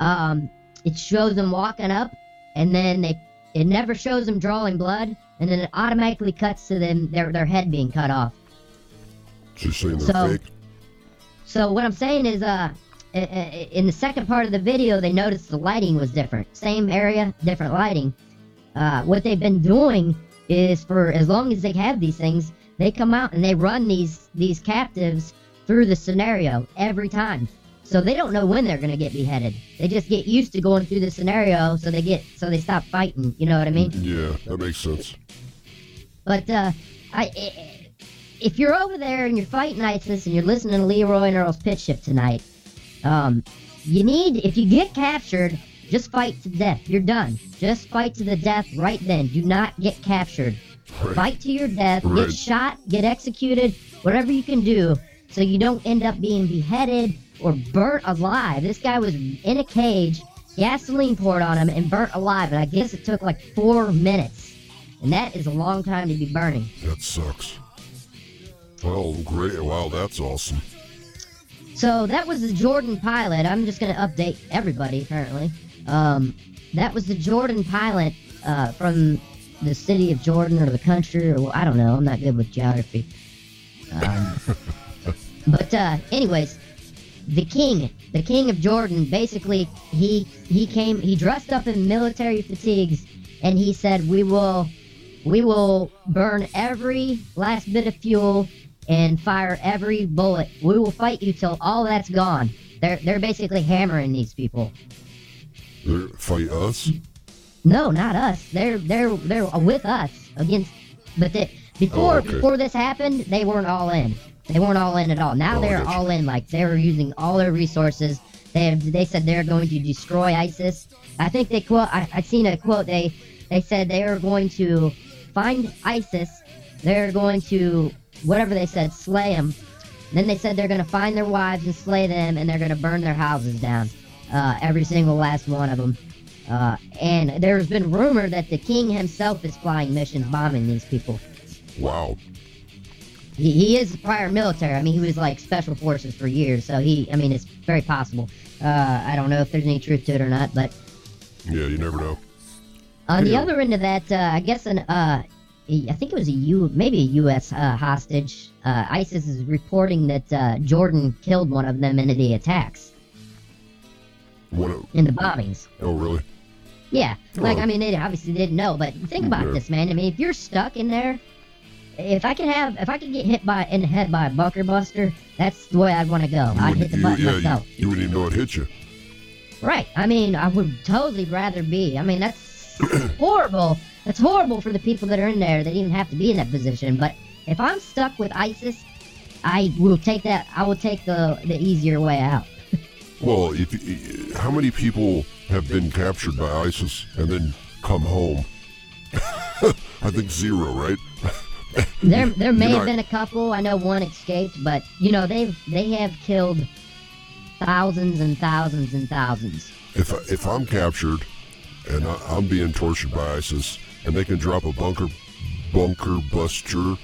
um, it shows them walking up, and then they it never shows them drawing blood, and then it automatically cuts to them their their head being cut off.
just saying they're
So-
fake.
So what I'm saying is, uh, in the second part of the video, they noticed the lighting was different. Same area, different lighting. Uh, what they've been doing is for as long as they have these things, they come out and they run these these captives through the scenario every time. So they don't know when they're gonna get beheaded. They just get used to going through the scenario, so they get so they stop fighting. You know what I mean?
Yeah, that makes sense.
But uh, I, i- if you're over there and you're fighting ISIS and you're listening to Leroy and Earl's pitch shift tonight, um, you need if you get captured, just fight to death. You're done. Just fight to the death right then. Do not get captured.
Right.
Fight to your death.
Right.
Get shot. Get executed. Whatever you can do, so you don't end up being beheaded or burnt alive. This guy was in a cage, gasoline poured on him, and burnt alive. And I guess it took like four minutes. And that is a long time to be burning.
That sucks. Oh, great. Wow, that's awesome.
So that was the Jordan pilot. I'm just going to update everybody, apparently. Um, that was the Jordan pilot uh, from the city of Jordan or the country, or I don't know. I'm not good with geography. Um, but, uh, anyways, the king, the king of Jordan, basically, he he came, he dressed up in military fatigues, and he said, "We will, we will burn every last bit of fuel and fire every bullet. We will fight you till all that's gone." They're they're basically hammering these people.
They fight us.
No, not us. They're they're they're with us against. But they, before
Oh, okay.
before this happened, they weren't all in. They weren't all in at all. Now
Oh,
they're all in. Like they were using all their resources. They have, they said they're going to destroy ISIS. I think they quote. I I seen a quote. They they said they are going to find ISIS. They're going to whatever they said, slay them. Then they said they're going to find their wives and slay them, and they're going to burn their houses down. Uh, every single last one of them. Uh, and there's been rumor that the king himself is flying missions bombing these people.
Wow.
He, he is prior military. I mean, he was like special forces for years, so he. I mean, it's very possible. Uh, I don't know if there's any truth to it or not, but
Yeah, you never know.
on the other end of that, uh, I guess an uh, I think it was a U, maybe a U.S. Uh, hostage. Uh, ISIS is reporting that uh, Jordan killed one of them in the attacks,
What? A,
in the bombings.
oh, really?
Yeah, like
Oh.
I mean, they obviously didn't know, but think about
Yeah.
this, man. I mean, if you're stuck in there, if I can have, if I could get hit by in the head by a bunker buster, that's the way I'd want to go.
You
I'd hit the button
yeah,
myself.
You, you wouldn't even know it hit you.
Right. I mean, I would totally rather be. I mean, that's horrible. That's horrible for the people that are in there that even have to be in that position. But if I'm stuck with ISIS, I will take that. I will take the the easier way out.
Well, if eh, how many people have been captured by ISIS and then come home? I think zero, right?
There, there may have been a couple. I know one escaped, but you know they've they have killed thousands and thousands and thousands.
If I, if I'm captured and I, I'm being tortured by ISIS and they can drop a bunker bunker buster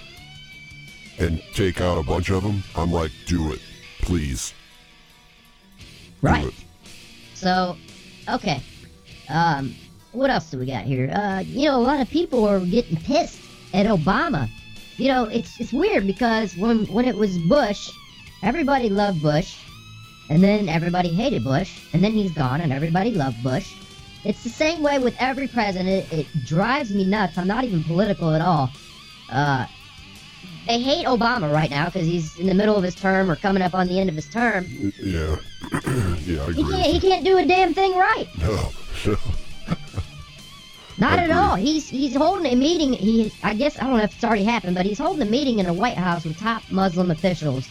and take out a bunch of them, I'm like, do it, please. Do
Right.
it.
So, okay. Um, what else do we got here? Uh, you know, a lot of people are getting pissed at Obama. You know, it's it's weird because when when it was Bush, everybody loved Bush, and then everybody hated Bush, and then he's gone, and everybody loved Bush, it's the same way with every president. It drives me nuts. I'm not even political at all. Uh, they hate Obama right now because he's in the middle of his term or coming up on the end of his term.
Yeah. yeah, I
He
agree.
can't. He can't do a damn thing right.
No, no.
Not at all. He's he's holding a meeting. He I guess I don't know if it's already happened, but he's holding a meeting in the White House with top Muslim officials,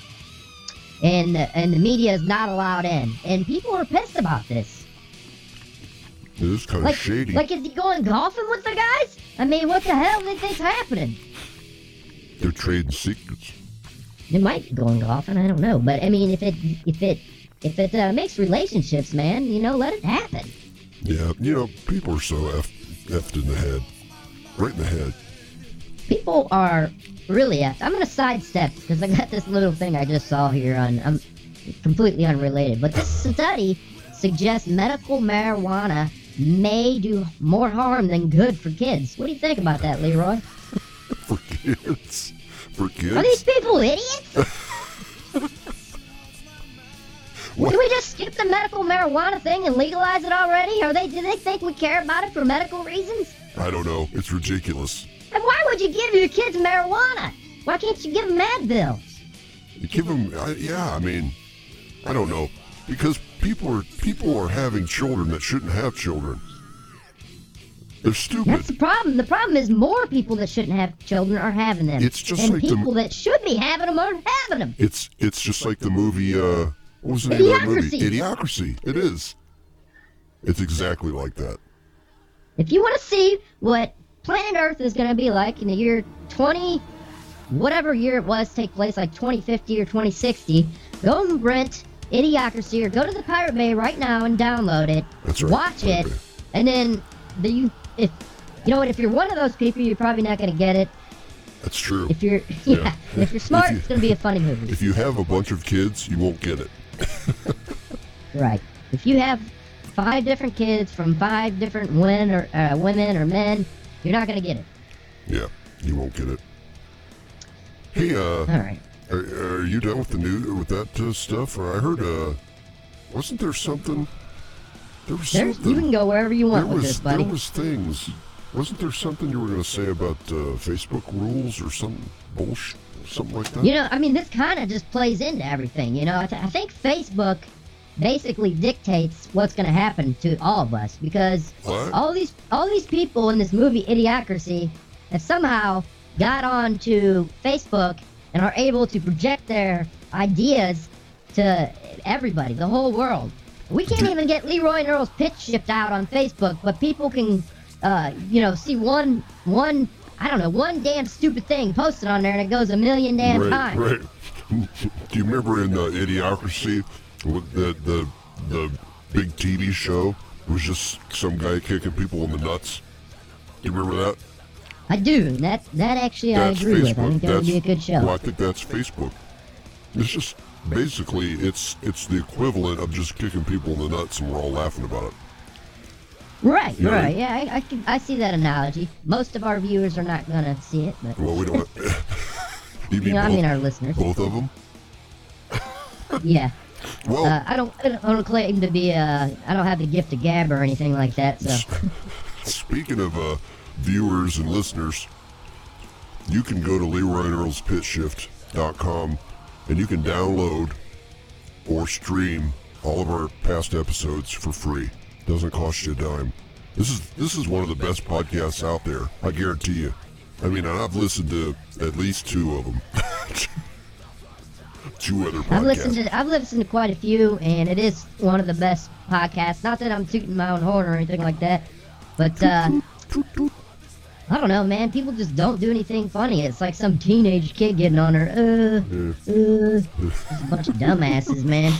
and the, and the media is not allowed in. And people are pissed about this.
It is kind of
Like
shady.
like is he going golfing with the guys? I mean, what the hell do you think's happening?
They're trading secrets.
It might be going golfing. I don't know, but I mean, if it if it if it uh, makes relationships, man, you know, let it happen.
Yeah, you know, people are so effed, effed in the head. Right in the head.
people are really effed. I'm gonna sidestep because I got this little thing I just saw here on. I'm completely unrelated, but this study suggests medical marijuana may do more harm than good for kids. What do you think about that, Leroy?
For kids. For kids.
Are these people idiots? Can we just skip the medical marijuana thing and legalize it already? Are they? Do they think we care about it for medical reasons?
I don't know. It's ridiculous.
And why would you give your kids marijuana? Why can't you give them Advil?
You give them, I, yeah. I mean, I don't know, because people are people are having children that shouldn't have children. They're stupid.
That's the problem. The problem is more people that shouldn't have children are having them.
It's just
and
like the-
people that should be having them aren't having them.
It's it's just like the movie. uh What was the name of that movie?
Idiocracy.
It is. It's exactly like that.
If you want to see what planet Earth is going to be like in the year 20, whatever year it was, take place like 2050 or 2060, go and rent Idiocracy or go to the Pirate Bay right now and download it.
That's right.
Watch it, and then the you if you know what if you're one of those people, you're probably not going to get it.
That's true.
If you're yeah,
Yeah.
if you're smart,
If you-
it's going to be a funny movie.
If you have a bunch of kids, you won't get it.
Right. If you have five different kids from five different women or uh, women or men, you're not gonna get it.
Yeah, you won't get it. Hey, uh,
All right.
are, are you done with the new with that uh, stuff? Or I heard, uh, wasn't there something? There was
There's,
something.
you can go wherever you want
there
with
was
this, buddy.
there was things. Wasn't there something you were going to say about uh, Facebook rules or some bullshit, something like that?
You know, I mean, this kind of just plays into everything. You know, I, th- I think Facebook basically dictates what's going to happen to all of us because
What?
all these all these people in this movie Idiocracy have somehow got onto Facebook and are able to project their ideas to everybody, the whole world. We can't even get Leroy and Earl's pitch shift out on Facebook, but people can, uh, you know, see one one I don't know one damn stupid thing posted on there and it goes a million damn
right,
times.
right. Do you remember in the Idiocracy, with the the the big TV show? It was just some guy kicking people in the nuts. Do you remember that?
I do. That that actually
That's
I agree with. I
Facebook.
think that would
That's
be a good show.
Well, I think that's Facebook. It's just basically it's it's the equivalent of just kicking people in the nuts, and we're all laughing about it.
Right,
Yeah.
right. Yeah, I, I, can, I see that analogy. Most of our viewers are not gonna see it, but
Well, we don't. you mean
you know, I mean our listeners.
both of them?
Yeah.
Well,
Uh, I don't. I don't, claim to be. Uh, I don't have the gift of gab or anything like that. So
Speaking of uh, viewers and listeners, you can go to Leroy and Earl's PitchShift.com and you can download or stream all of our past episodes for free. Doesn't cost you a dime. This is this is one of the best podcasts out there. I guarantee you. I mean, I've listened to at least two of them. two other podcasts.
I've listened to. I've listened to quite a few, and it is one of the best podcasts. Not that I'm tooting my own horn or anything like that, but uh, I don't know, man. People just don't do anything funny. It's like some teenage kid getting on her. Uh, uh, a bunch of dumbasses, man.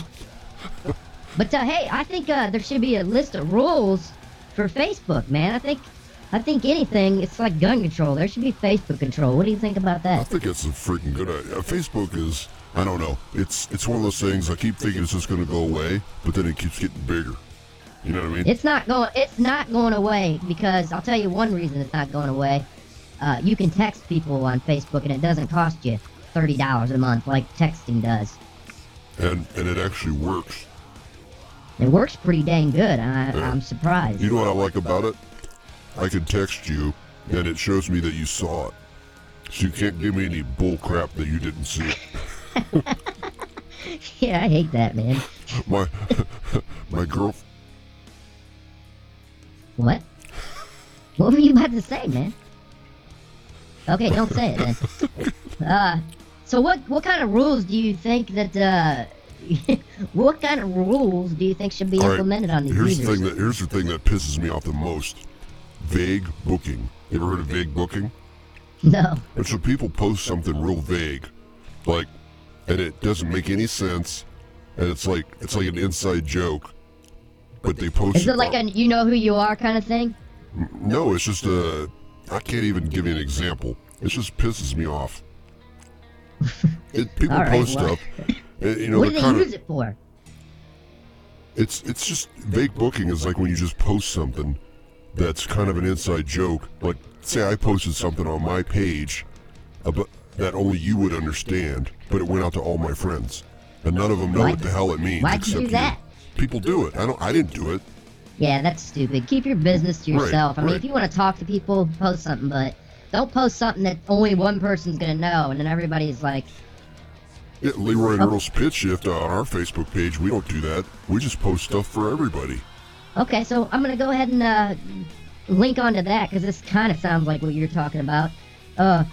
But uh, hey, I think uh, there should be a list of rules for Facebook, man. I think, I think anything. It's like gun control. There should be Facebook control. What do you think about that?
I think it's a freaking good idea. Facebook is, I don't know. It's it's one of those things. I keep thinking it's just going to go away, but then it keeps getting bigger. You know what I mean?
It's not going. It's not going away because I'll tell you one reason it's not going away. Uh, you can text people on Facebook and it doesn't cost you thirty dollars a month like texting does.
and and it actually works.
It works pretty dang good. I,
Yeah.
I'm surprised.
You know what I like about it? I can text you, and it shows me that you saw it. So you can't give me any bull crap that you didn't see.
yeah, I hate that, man.
My my girl.
What? What were you about to say, man? Okay, don't say it then. Uh, so what what kind of rules do you think that uh, what kind of rules do you think should be
All right,
implemented on these
here's
users?
the thing that here's the thing that pisses me off the most. Vague booking. You ever heard of vague booking?
No.
And so people post something real vague, like, and it doesn't make any sense, and it's like it's like an inside joke, but they post.
Is it like a you know who you are kind of thing?
No, it's just a. I can't even give you an example. It just pisses me off. It, people
right,
post
well,
stuff, and, you know,
what do they
kind
use it for?
It's it's just vague booking is like when you just post something that's kind of an inside joke. Like, say I posted something on my page about that only you would understand, but it went out to all my friends, and none of them know
Why-
what the hell it means
why'd you do that?
People do it. I don't. I didn't do it.
Yeah, that's stupid. Keep your business to
Right,
yourself. I mean,
right.
if you want to talk to people, post something, but don't post something that only one person's gonna know, and then everybody's like,
Yeah, Leroy and Earl's Pitch Shift on our Facebook page. We don't do that. We just post stuff for everybody.
Okay, so I'm gonna go ahead and uh, link onto that because this kind of sounds like what you're talking about. Uh,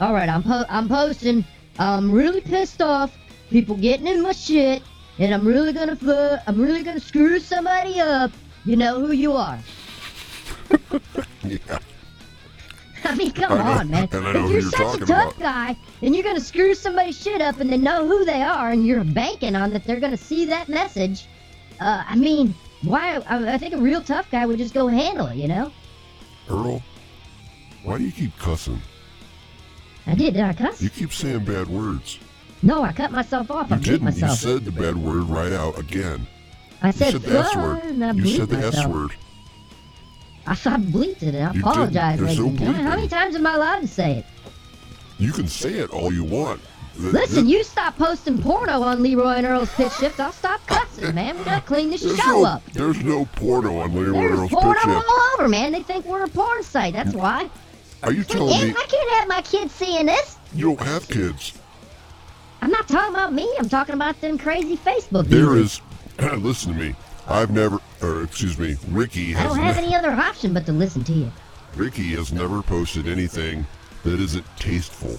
all right, I'm po- I'm posting. I'm really pissed off. People getting in my shit, and I'm really gonna fu- I'm really gonna screw somebody up. You know who you are.
Yeah.
I mean, come
I
on, man.
I
if you're
you're
such a tough
about.
guy and you're gonna screw somebody's shit up and they know who they are and you're banking on that they're gonna see that message, uh, I mean, why? I, I think a real tough guy would just go handle it, you know?
Earl, why do you keep cussing?
I did. Did I cuss?
You keep saying bad words.
No, I cut myself off. I
You
beat
didn't. You said the bad word right out again.
I
You
said,
said the S word. You said the S
myself.
word.
I I bleeped it and I
You
apologize.
didn't. There's
ladies
no
and. How many times am I allowed to say it?
You can say it all you want.
Listen, you stop posting porno on Leroy and Earl's Pitch Shift, I'll stop cussing, man. We gotta clean this
There's
show
no,
up.
there's no porno on Leroy
There's
Earl's
porno
Pitch Shift.
all over, man. They think we're a porn site. That's why.
Are you telling
Yeah,
me
I can't have my kids seeing this.
you don't have kids?
I'm not talking about me. I'm talking about them crazy Facebook
There
users.
is. listen to me. I've never, or excuse me, Ricky has
I
has.
don't have
ne-
any other option but to listen to you.
Ricky has never posted anything that isn't tasteful.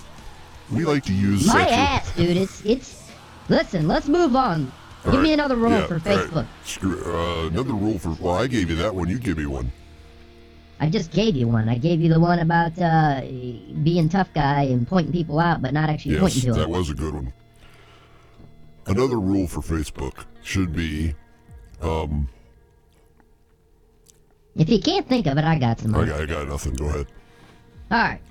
We like to use
My ass, dude. It's it's. Listen, let's move on.
All
Give me
right,
another rule
yeah,
for
all right.
Facebook.
Screw, uh, another rule for. Well, I gave you that one. You give me one.
I just gave you one. I gave you the one about uh, being tough guy and pointing people out, but not actually
Yes,
pointing to
that
them.
was a good one. Another rule for Facebook should be, um,
If you can't think of it, I got some.
I got, I got nothing. Go ahead.
All right.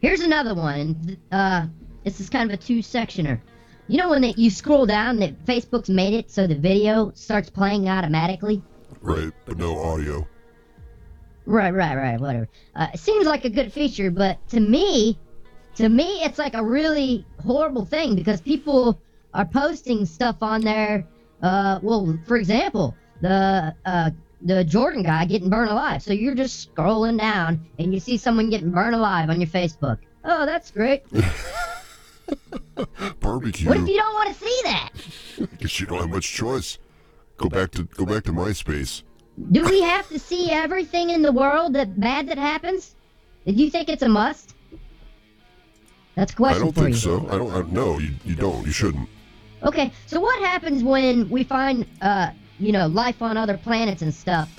Here's another one. Uh, this is kind of a two-sectioner. You know when that you scroll down, that Facebook's made it so the video starts playing automatically.
Right, but no audio.
Right, right, right. Whatever. Uh, it seems like a good feature, but to me, to me, it's like a really horrible thing because people are posting stuff on there. Uh, well, for example, the uh, the Jordan guy getting burned alive. So you're just scrolling down and you see someone getting burned alive on your Facebook. Oh, that's great.
Barbecue.
What if you don't want to see that?
Guess you don't have much choice. Go back to go back to MySpace.
Do we have to see everything in the world that bad that happens? Do you think it's a must? That's a
I
question
don't
for
think
you.
so. I don't. I, no, you, you don't. You shouldn't.
Okay, so what happens when we find, uh, you know, life on other planets and stuff?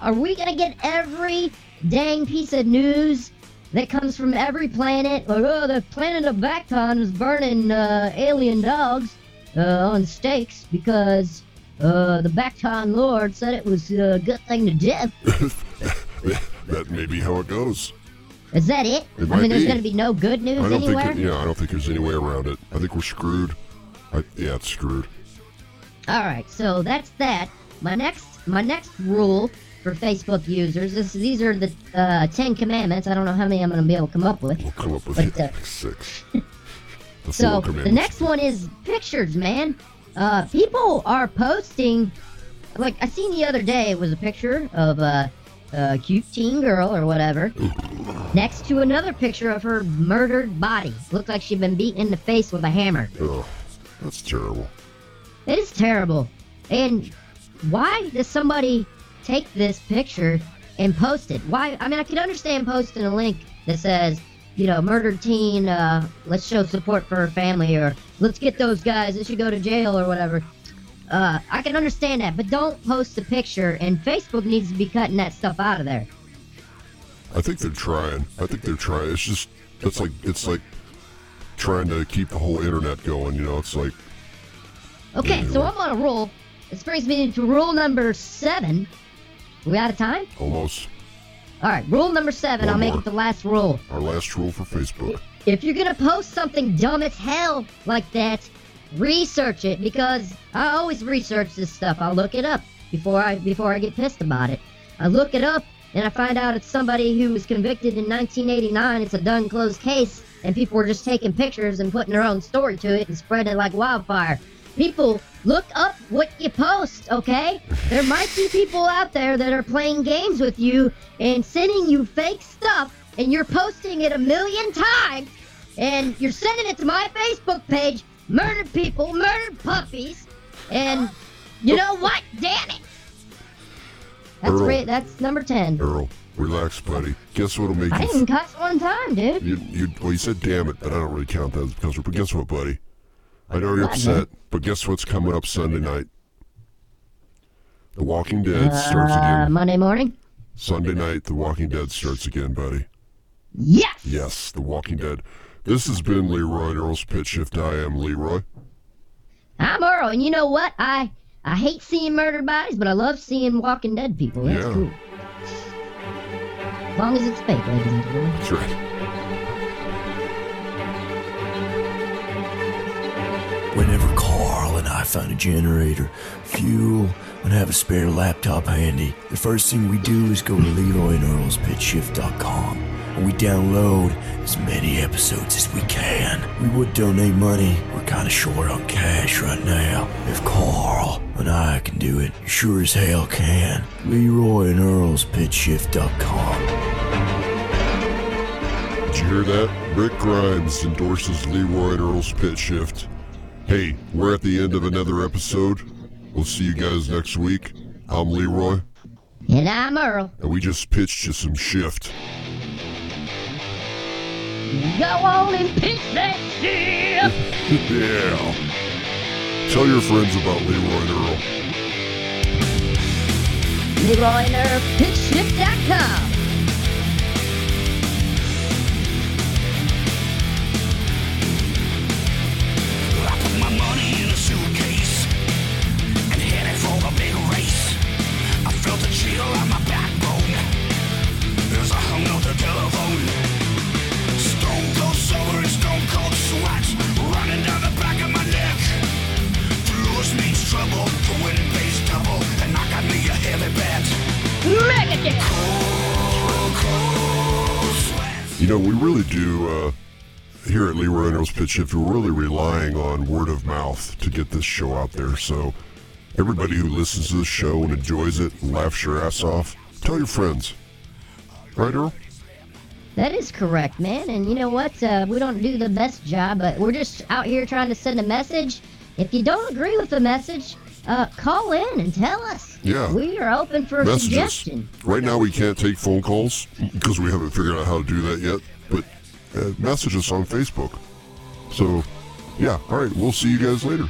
Are we gonna get every dang piece of news that comes from every planet? Or oh, the planet of Bacton is burning uh, alien dogs uh, on stakes because uh, the Bacton Lord said it was a good thing to do.
that may be how it goes.
Is that it?
It
I
might
mean, there's gonna be no good news
I don't
anywhere.
think. It, yeah, I don't think there's any way around it. I think we're screwed. I, yeah, it's screwed.
All right, so that's that. My next my next rule for Facebook users is these are the uh, Ten Commandments. I don't know how many I'm going to be able to come up with.
We'll come up with
But, uh,
six. The
So the next one is pictures, man. Uh, people are posting like I seen the other day it was a picture of a, a cute teen girl or whatever next to another picture of her murdered body. Looked like she'd been beaten in the face with a hammer.
Ugh, that's terrible.
It is terrible. And why does somebody take this picture and post it? Why? I mean, I can understand posting a link that says, you know, murdered teen, uh, let's show support for her family, or let's get those guys, they should go to jail, or whatever. Uh, I can understand that, but don't post the picture, and Facebook needs to be cutting that stuff out of there.
I think they're trying. I think they're trying. It's just it's like it's like trying to keep the whole internet going. You know, it's like
Okay, so I'm on a roll. This brings me to rule number seven. We out of time?
almost
All right, rule number seven.
One
I'll make
more.
it the last rule.
our last rule for Facebook.
If you're gonna post something dumb as hell like that, research it because I always research this stuff. I'll look it up before I before I get pissed about it. I look it up and I find out it's somebody who was convicted in 1989. It's a done closed case, and people were just taking pictures and putting their own story to it and spreading it like wildfire. People, look up what you post, okay? There might be people out there that are playing games with you and sending you fake stuff, and you're posting it a million times, and you're sending it to my Facebook page, murdered people, murdered puppies, and you know what? Damn it! That's
Earl.
great. That's number ten.
Earl, relax, buddy. Guess what'll make
I
you?
didn't cuss one time, dude.
You, you, well, you said damn it, but I don't really count that as because. But guess what, buddy? I know you're upset, but guess what's coming up Sunday night? The Walking Dead starts
Uh,
again.
Monday morning.
Sunday night, The Walking Dead starts again, buddy.
Yes.
Yes, The Walking Dead. This has been Leroy and Earl's Pitch Shift. I am Leroy.
I'm Earl, and you know what? I I hate seeing murdered bodies, but I love seeing Walking Dead people. That's
Yeah.
cool. Long as it's fake, ladies and gentlemen.
That's right.
Whenever Carl and I find a generator, fuel, and have a spare laptop handy, the first thing we do is go to LeroyandEarl'sPitchShift.com and we download as many episodes as we can. We would donate money. We're kind of short on cash right now. If Carl and I can do it, you sure as hell can. LeroyandEarl'sPitchShift.com.
Did you hear that? Rick Grimes endorses Leroy and Earl's Pitch Shift. Hey, we're at the end of another episode. We'll see you guys next week. I'm Leroy,
And I'm Earl.
and we just pitched you some shift.
Go on and pitch that shit.
yeah. Tell your friends about Leroy and Earl.
Leroy
Leroy and Earl's Pitch Shift, we're really relying on word of mouth to get this show out there. So, everybody who listens to this show and enjoys it and laughs your ass off, tell your friends. Right, Earl?
That is correct, man. And you know what? Uh, we don't do the best job, but we're just out here trying to send a message. If you don't agree with the message, uh, call in and tell us.
Yeah.
We are open for
Messages.
suggestion.
Right now, we can't take phone calls because we haven't figured out how to do that yet. But uh, message us on Facebook. So, yeah. All right. We'll see you guys later.